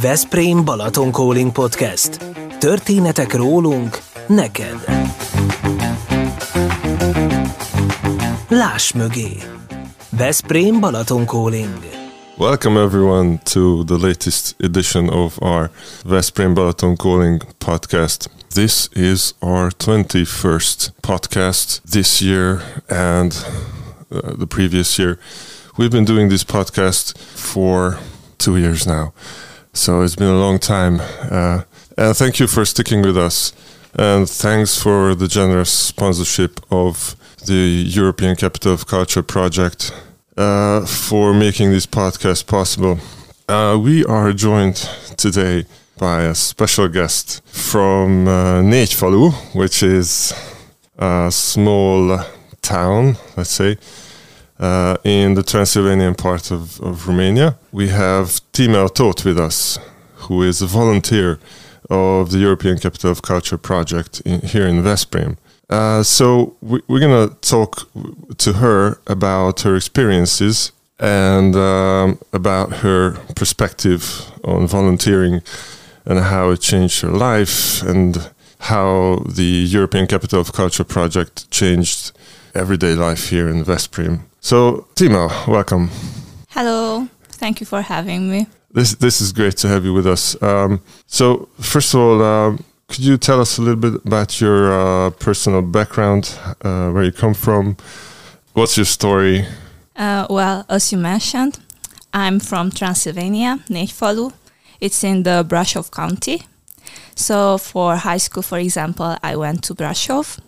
Veszprém Balaton Calling Podcast. Történetek rólunk neked. Láss mögé. Veszprém Balaton Calling. Welcome everyone to the latest edition of our Veszprém Balaton Calling podcast. This is our 21st podcast this year and uh, the previous year. We've been doing this podcast for two years now. So it's been a long time. Uh, and thank you for sticking with us. And thanks for the generous sponsorship of the European Capital of Culture project uh, for making this podcast possible. Uh, we are joined today by a special guest from uh, which is a small town, let's say, uh, in the Transylvanian part of, of Romania. We have Tímea Tóth with us, who is a volunteer of the European Capital of Culture project in, here in Veszprém. Uh, so we, are going to talk to her about her experiences and um, about her perspective on volunteering and how it changed her life and how the European Capital of Culture project changed everyday life here in Veszprém. So, Timo, welcome. Hello. Thank you for having me. This this is great to have you with us. Um, so, first of all, um, could you tell us a little bit about your uh, personal background, uh, where you come from? What's your story? Uh, well, as you mentioned, I'm from Transylvania, Négyfalu. It's in the Brașov County. So, for high school, for example, I went to Brașov uh,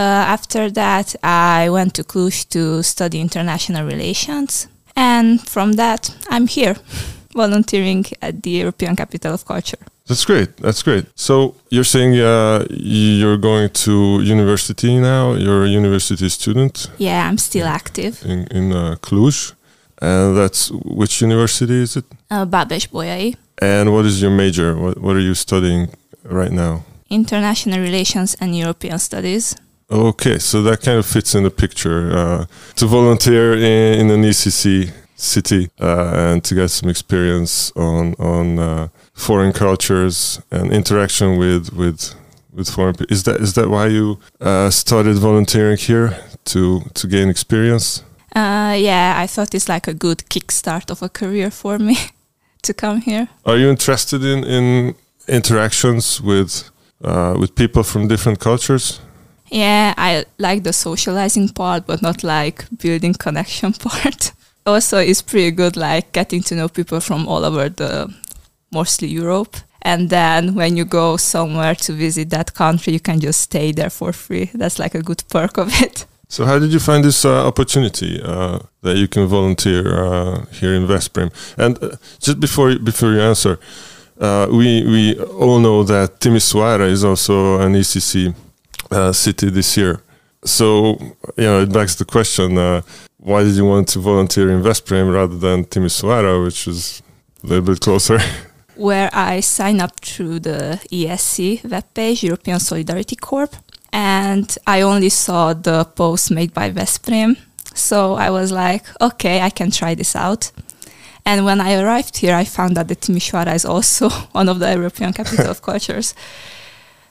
after that, I went to Cluj to study international relations. And from that, I'm here volunteering at the European Capital of Culture. That's great. That's great. So you're saying uh, you're going to university now. You're a university student. Yeah, I'm still active in in uh, Cluj, and that's which university is it? Uh, Babeș Bolyai. And what is your major? What What are you studying right now? International relations and European studies. Okay, so that kind of fits in the picture. Uh, to volunteer in, in, an ECC city uh, and to get some experience on on uh, foreign cultures and interaction with with with foreign people. Is that is that why you uh, started volunteering here to to gain experience? Uh, yeah, I thought it's like a good kickstart of a career for me to come here. Are you interested in in interactions with uh, with people from different cultures? Yeah, I like the socializing part, but not like building connection part. also, it's pretty good like getting to know people from all over the mostly Europe. And then when you go somewhere to visit that country, you can just stay there for free. That's like a good perk of it. So, how did you find this uh, opportunity uh, that you can volunteer uh, here in Veszprém? And uh, just before before you answer, uh, we we all know that Timisoara is also an ECC city this year. So, you know, it begs the question uh, why did you want to volunteer in Veszprém rather than Timisoara, which is a little bit closer? Where I signed up through the ESC webpage, European Solidarity Corp, and I only saw the post made by Veszprém. So I was like, okay, I can try this out. And when I arrived here, I found that the Timisoara is also one of the European capital of cultures.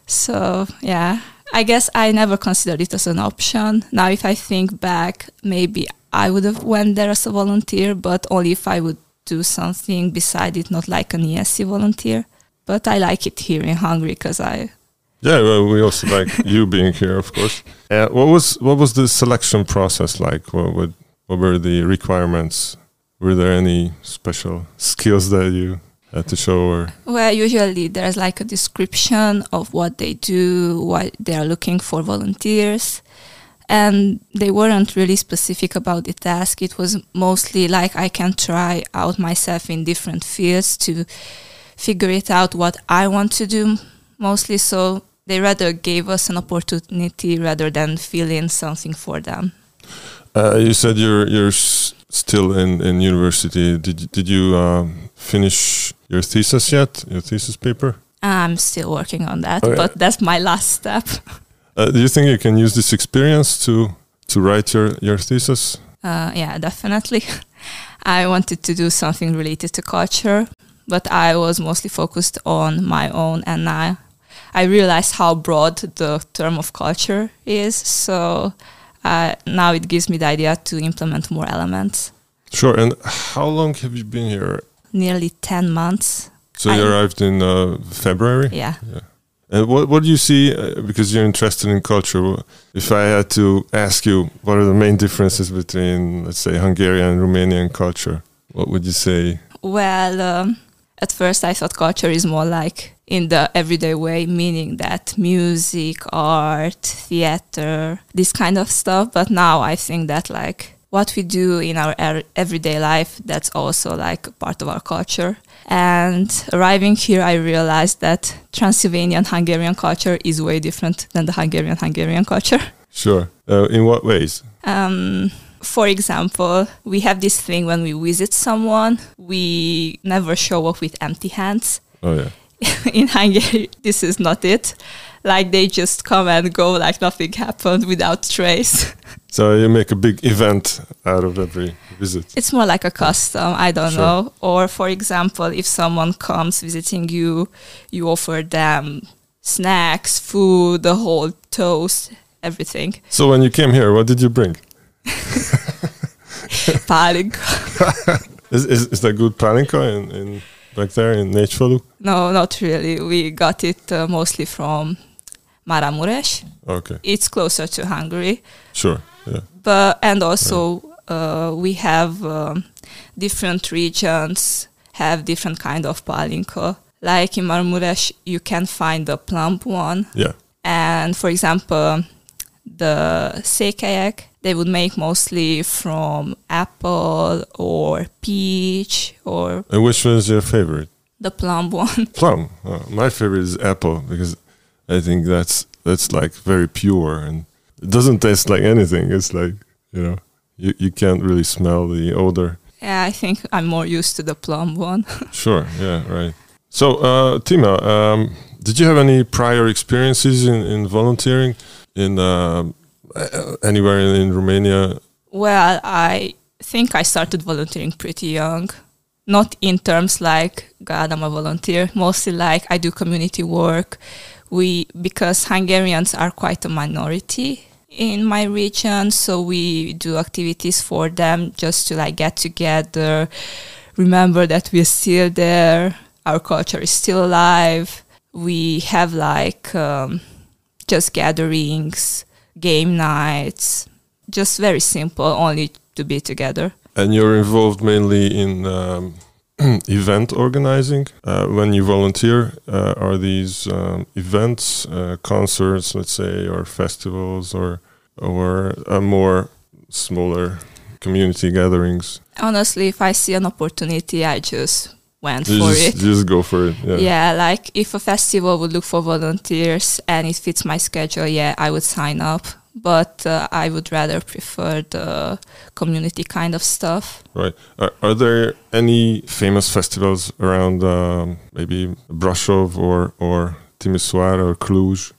So yeah, I guess I never considered it as an option. Now, if I think back, maybe I would have went there as a volunteer, but only if I would do something beside it, not like an ESC volunteer. But I like it here in Hungary because I. Yeah, well, we also like you being here, of course. Uh, what was what was the selection process like? What, what what were the requirements? Were there any special skills that you at the show or well usually there's like a description of what they do what they are looking for volunteers and they weren't really specific about the task. It was mostly like i can try out myself in different fields to figure it out what i want to do mostly. So they rather gave us an opportunity rather than fill in something for them. Uh, you said you're you're still in, in university. Did did you um, finish your thesis yet? Your thesis paper? I'm still working on that, oh, but that's my last step. Uh, do you think you can use this experience to to write your your thesis? Uh, yeah, definitely. I wanted to do something related to culture, but I was mostly focused on my own, and I I realized how broad the term of culture is. So uh, now it gives me the idea to implement more elements. Sure. And how long have you been here? Nearly ten months. So you arrived in uh, February. Yeah. yeah. And what what do you see? Uh, because you're interested in culture. If I had to ask you, what are the main differences between, let's say, Hungarian and Romanian culture? What would you say? Well, um, at first I thought culture is more like in the everyday way, meaning that music, art, theater, this kind of stuff. But now I think that like what we do in our er- everyday life, that's also like part of our culture. And arriving here, I realized that Transylvanian Hungarian culture is way different than the Hungarian Hungarian culture. Sure. Uh, in what ways? Um, for example, we have this thing when we visit someone, we never show up with empty hands. Oh yeah. In Hungary, this is not it. Like they just come and go like nothing happened without trace. So you make a big event out of every visit. It's more like a custom, I don't Sure. know. Or for example, if someone comes visiting you, you offer them snacks, food, the whole toast, everything. So when you came here, what did you bring? Pálinka. Is is, is that good palinka in, in back there in Négyfalu? No, not really. We got it uh, mostly from Maramureș. Okay, It's closer to Hungary, sure. Yeah. but and also uh, we have um, different regions have different kind of palinka. Like in Maramureș, you can find the plump one, Yeah. and for example, the székelyek they would make mostly from apple or peach or And which one is your favorite? the plum one. Plum. Oh, my favorite is apple because I think that's that's like very pure and it doesn't taste like anything. It's like you know you, you can't really smell the odor. yeah, I think I'm more used to the plum one. Sure. Yeah. Right. So, uh, Tima, um, did you have any prior experiences in, in volunteering in uh, anywhere in, in Romania? Well, I think I started volunteering pretty young. Not in terms like God, I'm a volunteer. Mostly like I do community work. We because Hungarians are quite a minority in my region, so we do activities for them just to like get together, remember that we're still there, our culture is still alive. We have like um, just gatherings, game nights, just very simple, only to be together. And you're involved mainly in um, event organizing. Uh, when you volunteer, uh, are these um, events, uh, concerts, let's say, or festivals, or or uh, more smaller community gatherings? Honestly, if I see an opportunity, I just went You for just, it. just go for it. Yeah. Yeah, like if a festival would look for volunteers and it fits my schedule, yeah, I would sign up. But uh, I would rather prefer the community kind of stuff. Right. Are, are there any famous festivals around um, maybe Brașov or or Timisoara or Cluj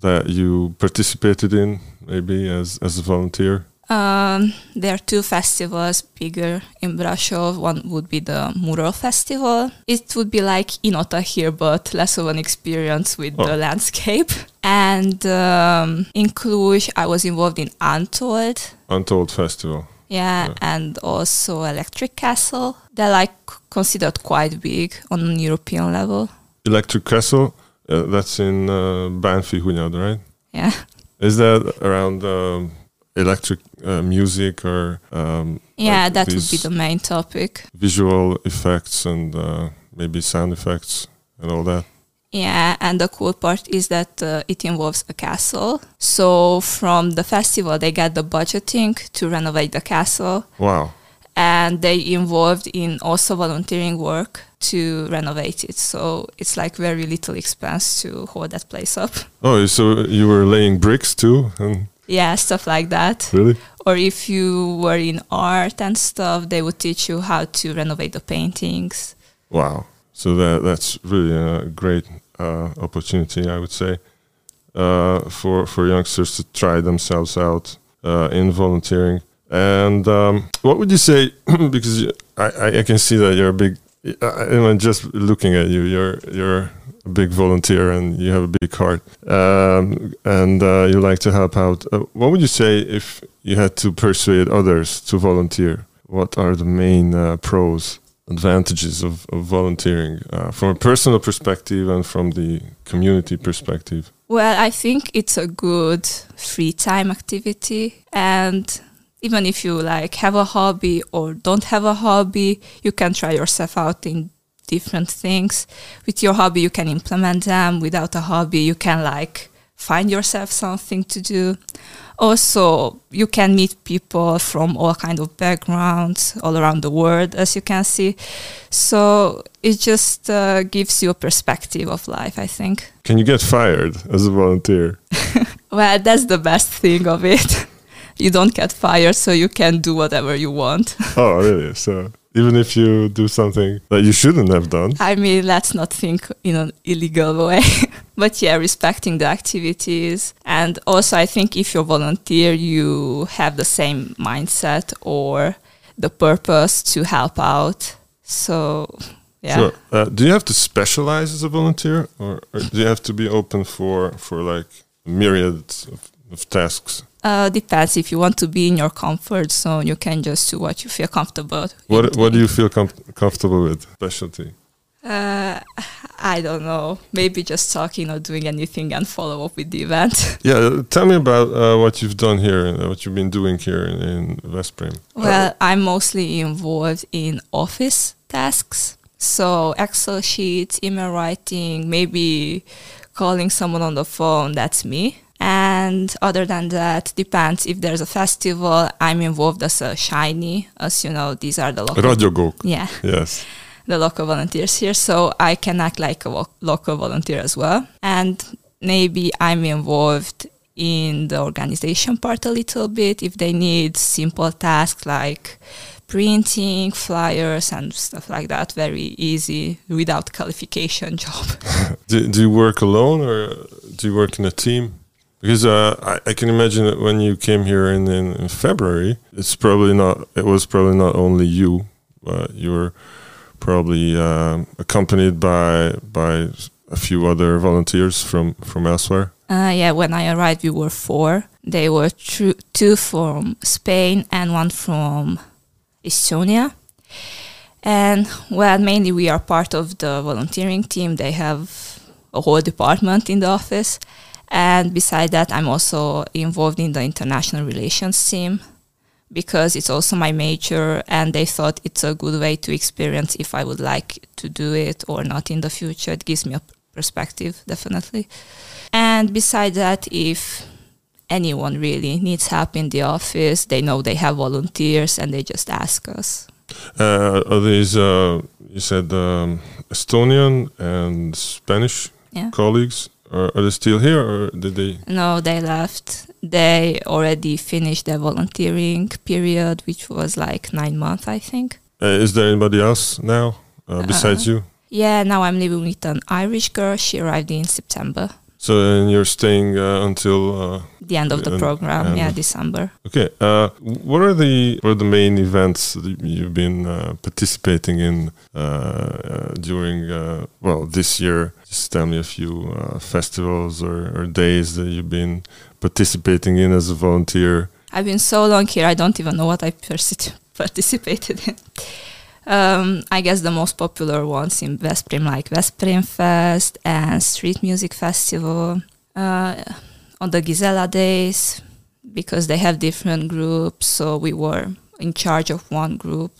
that you participated in maybe as as a volunteer? Um, there are two festivals bigger in Brașov. One would be the Mural Festival. It would be like Inota here, but less of an experience with Oh. the landscape. And um, in Cluj, I was involved in Untold. Untold Festival. Yeah, Yeah. and also Electric Castle. They're like considered quite big on an European level. Electric Castle. Uh, that's in uh, Bánffyhunyad, right? Yeah. Is that around um, electric uh, music or um, Yeah, like that would be the main topic. visual effects and uh, maybe sound effects and all that? Yeah, and the cool part is that uh, it involves a castle. So from the festival, they get the budgeting to renovate the castle, Wow. and they involved in also volunteering work to renovate it. So it's like very little expense to hold that place up. Oh, so you were laying bricks too, and Yeah, stuff like that. really? Or if you were in art and stuff, they would teach you how to renovate the paintings. Wow. So that that's really a great uh, opportunity, I would say, uh, for for youngsters to try themselves out uh, in volunteering. And um, what would you say? because you, I, I- I can see that you're a big I mean, just looking at you, you're you're a big volunteer and you have a big heart, um, and uh, you like to help out. Uh, what would you say if you had to persuade others to volunteer? What are the main uh, pros, advantages of, of volunteering uh, from a personal perspective and from the community perspective? Well, I think it's a good free time activity and even if you like have a hobby or don't have a hobby, you can try yourself out in different things. With your hobby, you can implement them. Without a hobby, you can like find yourself something to do. Also, you can meet people from all kind of backgrounds all around the world, as you can see. So it just uh, gives you a perspective of life, I think. Can you get fired as a volunteer? well, that's the best thing of it. you don't get fired, so you can do whatever you want. oh, really? So even if you do something that you shouldn't have done. I mean, let's not think in an illegal way. but yeah, respecting the activities. And also, I think if you're volunteer, you have the same mindset or the purpose to help out. So, yeah. So, uh, do you have to specialize as a volunteer, or, or, do you have to be open for for like myriads of, of tasks? Uh, depends. If you want to be in your comfort zone, you can just do what you feel comfortable. What What do you feel com comfortable with? Specialty. Uh, I don't know. Maybe just talking or doing anything and follow up with the event. yeah, tell me about uh, what you've done here and what you've been doing here in, in Veszprém. Well, I'm mostly involved in office tasks. So Excel sheets, email writing, maybe calling someone on the phone, that's me. And other than that, depends if there's a festival. I'm involved as a shiny, as you know, these are the local. Ragyogók. Yeah. Yes. The local volunteers here, so I can act like a lo- local volunteer as well. And maybe I'm involved in the organization part a little bit if they need simple tasks like printing flyers and stuff like that very easy without qualification job do, do you work alone or do you work in a team because uh, I, I, can imagine that when you came here in, in, in, February, it's probably not. It was probably not only you, but you were probably uh, accompanied by by a few other volunteers from from elsewhere. Uh, yeah, when I arrived, we were four. They were two from Spain and one from Estonia. And well, mainly we are part of the volunteering team. They have a whole department in the office and beside that, I'm also involved in the international relations team because it's also my major and they thought it's a good way to experience if I would like to do it or not in the future. It gives me a perspective, definitely. And beside that, if anyone really needs help in the office, they know they have volunteers and they just ask us. Uh, are these, uh, you said um, Estonian and Spanish yeah. colleagues? Or are they still here, or did they? No, they left. They already finished their volunteering period, which was like nine months, I think. Uh, is there anybody else now uh, besides uh, you? Yeah, now I'm living with an Irish girl. She arrived in September. So and you're staying uh, until uh, the end of the program, yeah, December. Okay. Uh, what are the what are the main events that you've been uh, participating in uh, uh, during well this year? Just tell me a few festivals or, or days that you've been participating in as a volunteer. I've been so long here, I don't even know what I participated in. Um, I guess the most popular ones in Veszprém, like Veszprém Fest and Street Music Festival. Uh, on the Gisela days, because they have different groups, so we were in charge of one group.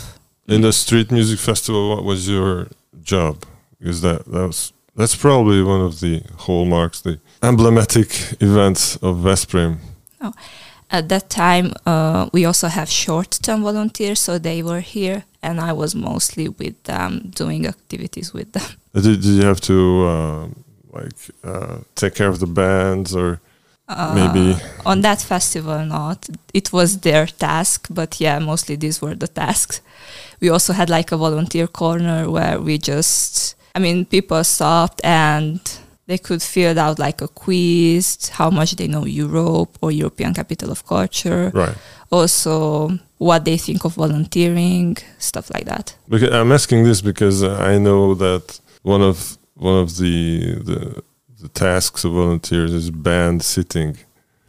In the Street Music Festival, what was your job? Because that, that was that's probably one of the hallmarks, the emblematic events of Veszprém. Oh. At that time, uh, we also have short-term volunteers, so they were here and I was mostly with them doing activities with them. Did, did you have to uh, like uh, take care of the bands or uh, maybe on that festival? Not. It was their task, but yeah, mostly these were the tasks. We also had like a volunteer corner where we just, I mean, people stopped and they could fill out like a quiz, how much they know Europe or European Capital of Culture. Right. Also what they think of volunteering, stuff like that. Because I'm asking this because I know that one of one of the the, the tasks of volunteers is band sitting.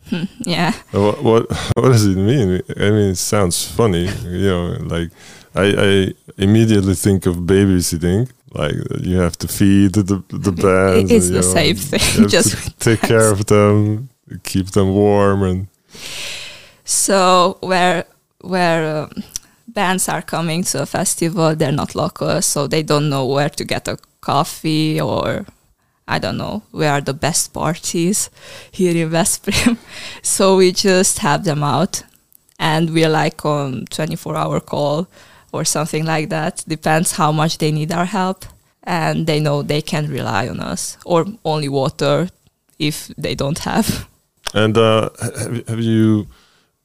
Hmm, yeah. Uh, what, what what does it mean? I mean, it sounds funny, you know. Like I, I immediately think of babysitting. Like you have to feed the the bands. It's the know, same thing, just take care of them, keep them warm, and So where where um, bands are coming to a festival, they're not local, so they don't know where to get a coffee or I don't know where are the best parties here in Veszprém. so we just have them out, and we're like on 24 hour call or something like that. Depends how much they need our help, and they know they can rely on us or only water if they don't have. And uh, have, have you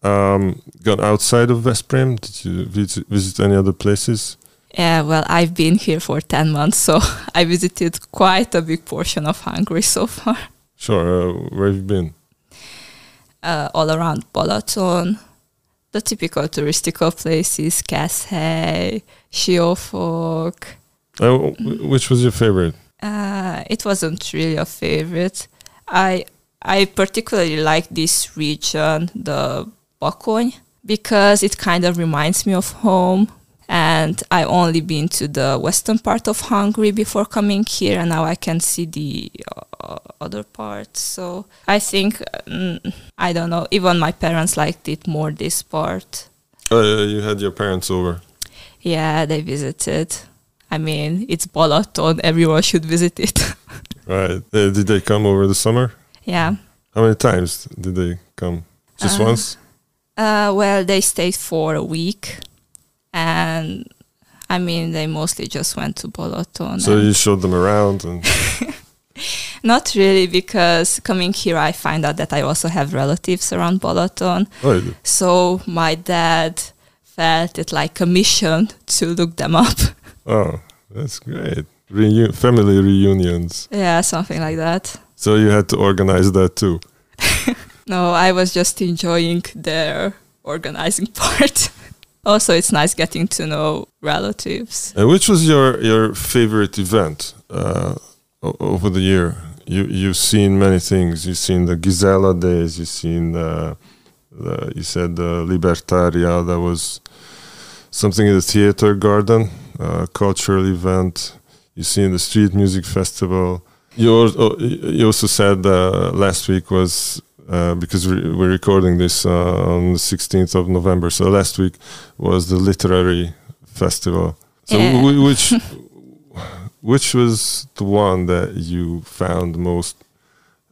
um, gone outside of Veszprém? Did you visit, visit any other places? Yeah, well, I've been here for 10 months, so I visited quite a big portion of Hungary so far. Sure. Uh, where have you been? Uh, all around Balaton, the typical touristical places, Keszthely, Siófok. Uh, which was your favorite? Uh, it wasn't really a favorite. I I particularly like this region, the Bakony, because it kind of reminds me of home. And I only been to the western part of Hungary before coming here, and now I can see the uh, other parts. So I think mm, I don't know. Even my parents liked it more this part. Oh, yeah, you had your parents over. Yeah, they visited. I mean, it's Balaton. Everyone should visit it. Right. Uh, did they come over the summer? yeah. How many times did they come? Just Uh, once? Uh, well, they stayed for a week, and I mean, they mostly just went to Balaton. So you showed them around and Not really, because coming here, I find out that I also have relatives around Balaton. oh. So my dad felt it like a mission to look them up. oh, that's great. Reu- family reunions. yeah, something like that. So you had to organize that too. No, I was just enjoying their organizing part. also, it's nice getting to know relatives. And which was your your favorite event uh, over the year? You you've seen many things. You've seen the Gisela days. You've seen the, the you said the Libertaria. That was something in the theater garden, uh, cultural event. You've seen the street music festival. You also, you also said uh, last week was uh, because we- we're recording this uh, on the 16th of November. So last week was the literary festival. So Yeah. wh- which which was the one that you found most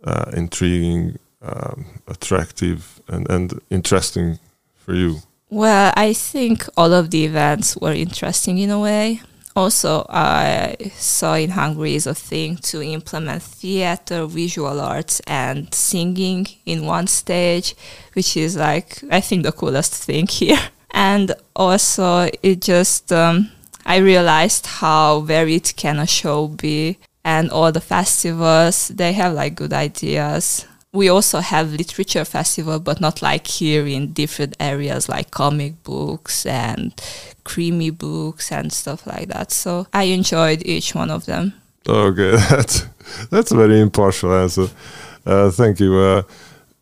uh, intriguing, um, attractive, and, and interesting for you? Well, I think all of the events were interesting in a way. Also, I saw in Hungary is a thing to implement theater, visual arts, and singing in one stage, which is like, I think, the coolest thing here. And also, it just, um, I realized how varied can a show be. And all the festivals, they have like good ideas we also have literature festival but not like here in different areas like comic books and creamy books and stuff like that so i enjoyed each one of them Okay, that's that's a very impartial answer. Uh, thank you. Uh,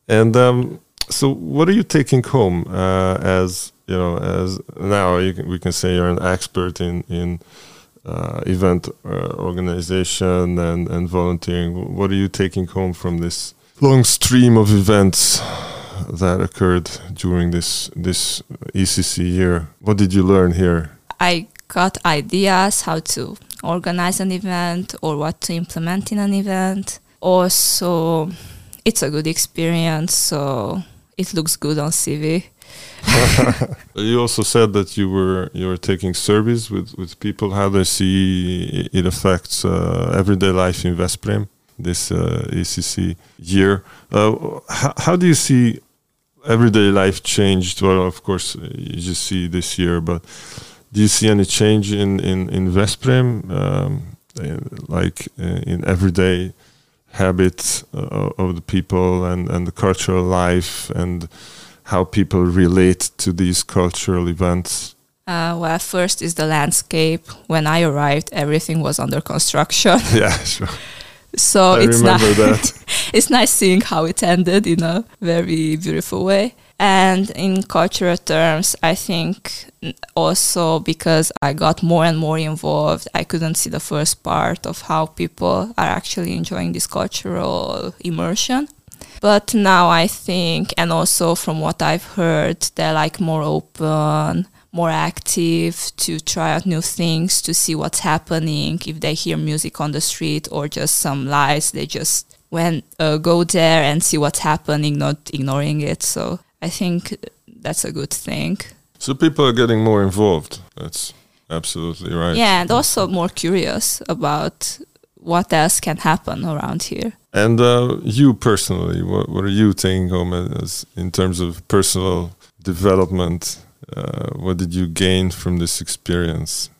and um, so, what are you taking home uh, as you know? As now, you can, we can say you're an expert in in uh, event uh, organization and and volunteering. What are you taking home from this long stream of events that occurred during this this ECC year? What did you learn here? i got ideas how to organize an event or what to implement in an event also it's a good experience so it looks good on cv You also said that you were you were taking surveys with, with people how they see it affects uh, everyday life in Veszprém this uh, ECC year. Uh, how, how do you see everyday life changed? Well, of course, uh, you just see this year, but do you see any change in in in Veszprém, um, like uh, in everyday habits uh, of the people and and the cultural life and how people relate to these cultural events? Uh, well, first is the landscape. When I arrived, everything was under construction. yeah, sure. So I it's nice. it's nice seeing how it ended in a very beautiful way. And in cultural terms, I think also because I got more and more involved, I couldn't see the first part of how people are actually enjoying this cultural immersion. But now I think, and also from what I've heard, they're like more open, more active to try out new things, to see what's happening. If they hear music on the street or just some lights, they just when uh, go there and see what's happening, not ignoring it. So I think that's a good thing. So people are getting more involved. That's absolutely right. Yeah, and also more curious about what else can happen around here. And uh, you personally, what, what are you taking home as in terms of personal development? Uh, what did you gain from this experience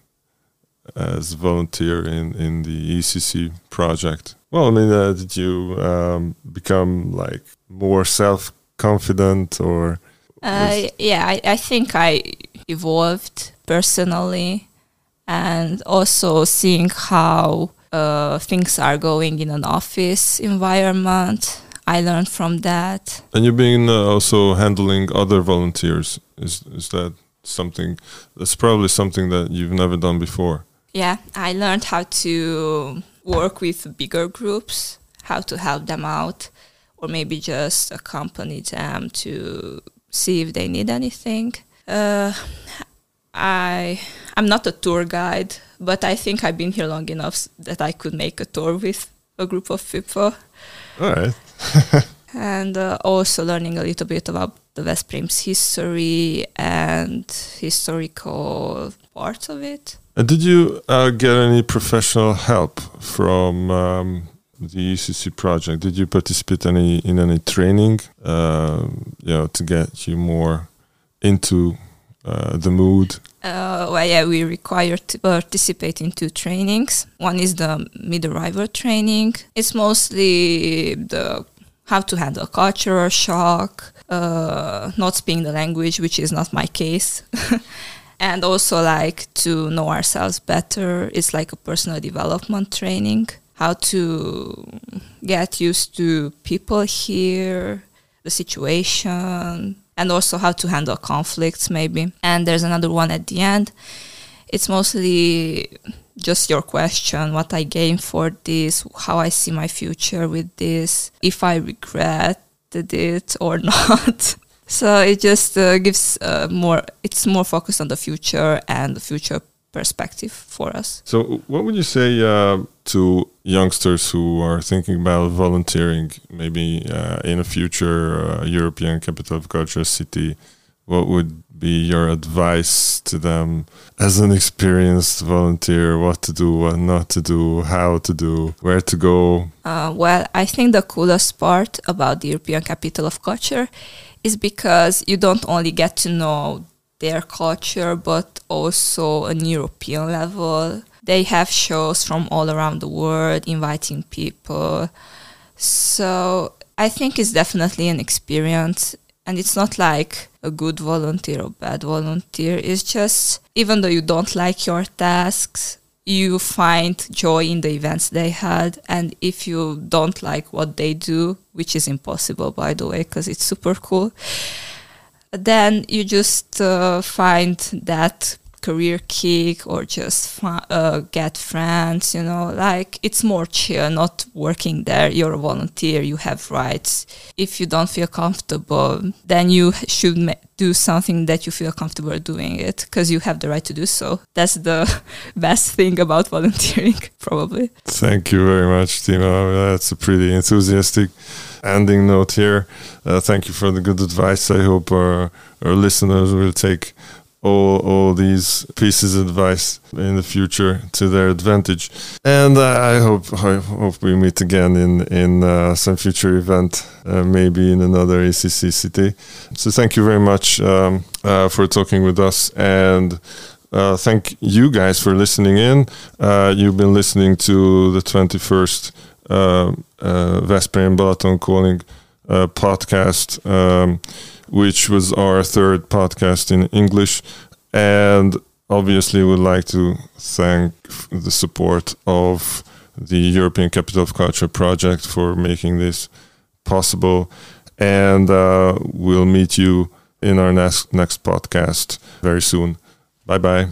as volunteer in, in the ECC project? Well, I mean, uh, did you um, become like more self confident or? Uh, yeah, I, I think I evolved personally and also seeing how uh, things are going in an office environment. I learned from that. And you've been uh, also handling other volunteers. Is is that something? That's probably something that you've never done before. Yeah, I learned how to work with bigger groups, how to help them out, or maybe just accompany them to see if they need anything. Uh, I I'm not a tour guide, but I think I've been here long enough that I could make a tour with a group of people. All right. and uh, also learning a little bit about the Veszprém's history and historical parts of it. And did you uh, get any professional help from um, the ECC project? Did you participate any in any training, uh, you know, to get you more into uh, the mood? Uh, well, yeah, we require to participate in two trainings. One is the mid-arrival training. It's mostly the how to handle cultural shock, uh, not speaking the language, which is not my case. and also like to know ourselves better. It's like a personal development training, how to get used to people here, the situation, and also how to handle conflicts maybe. And there's another one at the end. It's mostly just your question what I gain for this, how I see my future with this, if I regretted it or not. so it just uh, gives uh, more, it's more focused on the future and the future perspective for us. So, what would you say uh, to youngsters who are thinking about volunteering, maybe uh, in a future uh, European capital of culture city? What would be your advice to them as an experienced volunteer? What to do, what not to do, how to do, where to go? Uh, well, I think the coolest part about the European capital of culture is because you don't only get to know their culture, but also an European level. They have shows from all around the world inviting people. So I think it's definitely an experience. And it's not like a good volunteer or bad volunteer. It's just, even though you don't like your tasks, you find joy in the events they had. And if you don't like what they do, which is impossible, by the way, because it's super cool, then you just uh, find that career kick or just uh, get friends you know like it's more chill not working there. You're a volunteer you have rights. If you don't feel comfortable then you should do something that you feel comfortable doing it because you have the right to do so. That's the best thing about volunteering probably. Thank you very much timo. That's a pretty enthusiastic ending note here. Uh, thank you for the good advice. I hope our, our listeners will take all all these pieces of advice in the future to their advantage. And I hope I hope we meet again in in uh, some future event, uh, maybe in another ECC city. So thank you very much um, uh, for talking with us and. Uh, thank you guys for listening in. Uh, you've been listening to the 21st uh, uh, Veszprém Balaton Calling podcast. Um, which was our third podcast in English. And obviously, would like to thank the support of the European Capital of Culture project for making this possible. And uh, we'll meet you in our next next podcast very soon. Bye bye.